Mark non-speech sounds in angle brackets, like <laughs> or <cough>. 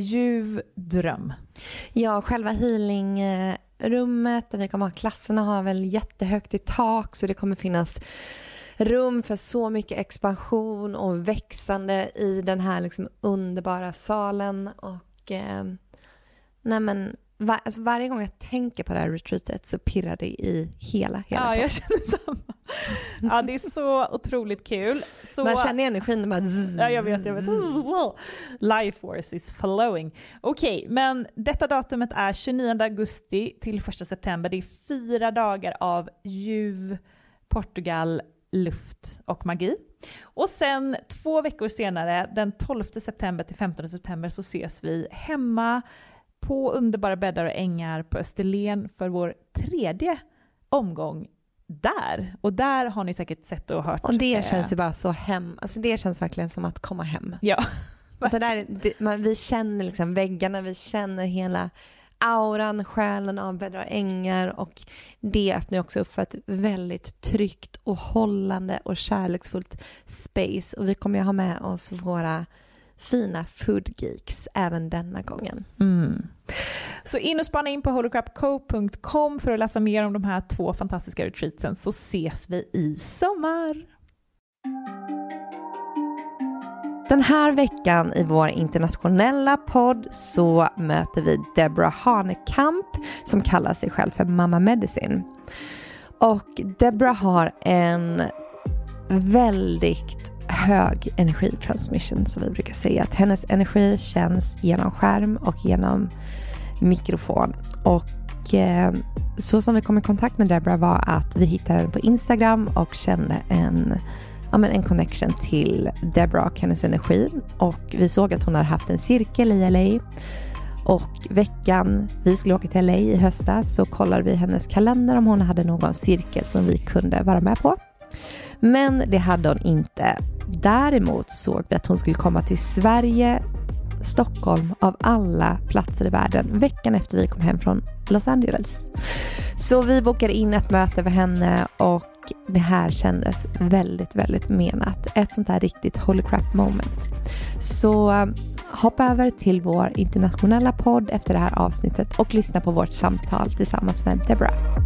ljuv dröm. Ja, själva healingrummet där vi kommer ha klasserna har väl jättehögt i tak så det kommer finnas rum för så mycket expansion och växande i den här liksom underbara salen och eh, Nej men var, alltså varje gång jag tänker på det här retreatet så pirrar det i hela, hela Ja, jag känner samma. Ja, det är så otroligt kul. Så... Man känner energin bara zzz, Ja, jag vet, jag vet. Life force is flowing. Okej, okay, men detta datumet är 29 augusti till 1 september. Det är fyra dagar av ljuv Portugal, luft och magi. Och sen två veckor senare, den 12 september till 15 september, så ses vi hemma på underbara bäddar och ängar på Österlen för vår tredje omgång där. Och där har ni säkert sett och hört. Och det känns ju bara så hem, alltså det känns verkligen som att komma hem. Ja. <laughs> Alltså där, det, man, vi känner liksom väggarna, vi känner hela auran, själen av bäddar och ängar och det öppnar också upp för ett väldigt tryggt och hållande och kärleksfullt space och vi kommer ju ha med oss våra fina foodgeeks även denna gången. Mm. Så in och spana in på holocrapco.com för att läsa mer om de här två fantastiska retreatsen så ses vi i sommar. Den här veckan i vår internationella podd så möter vi Deborah Hanekamp som kallar sig själv för Mamma Medicine. Och Deborah har en väldigt hög energitransmission som vi brukar säga. Att hennes energi känns genom skärm och genom mikrofon. Och eh, så som vi kom i kontakt med Debra var att vi hittade henne på Instagram och kände en, ja, men en connection till Debra och hennes energi. Och vi såg att hon hade haft en cirkel i LA. Och veckan vi skulle åka till LA i höstas så kollade vi hennes kalender om hon hade någon cirkel som vi kunde vara med på. Men det hade hon inte. Däremot såg vi att hon skulle komma till Sverige, Stockholm av alla platser i världen veckan efter vi kom hem från Los Angeles. Så vi bokade in ett möte med henne och det här kändes väldigt, väldigt menat. Ett sånt här riktigt holy crap moment. Så eh, hoppa över till vår internationella podd efter det här avsnittet och lyssna på vårt samtal tillsammans med Deborah.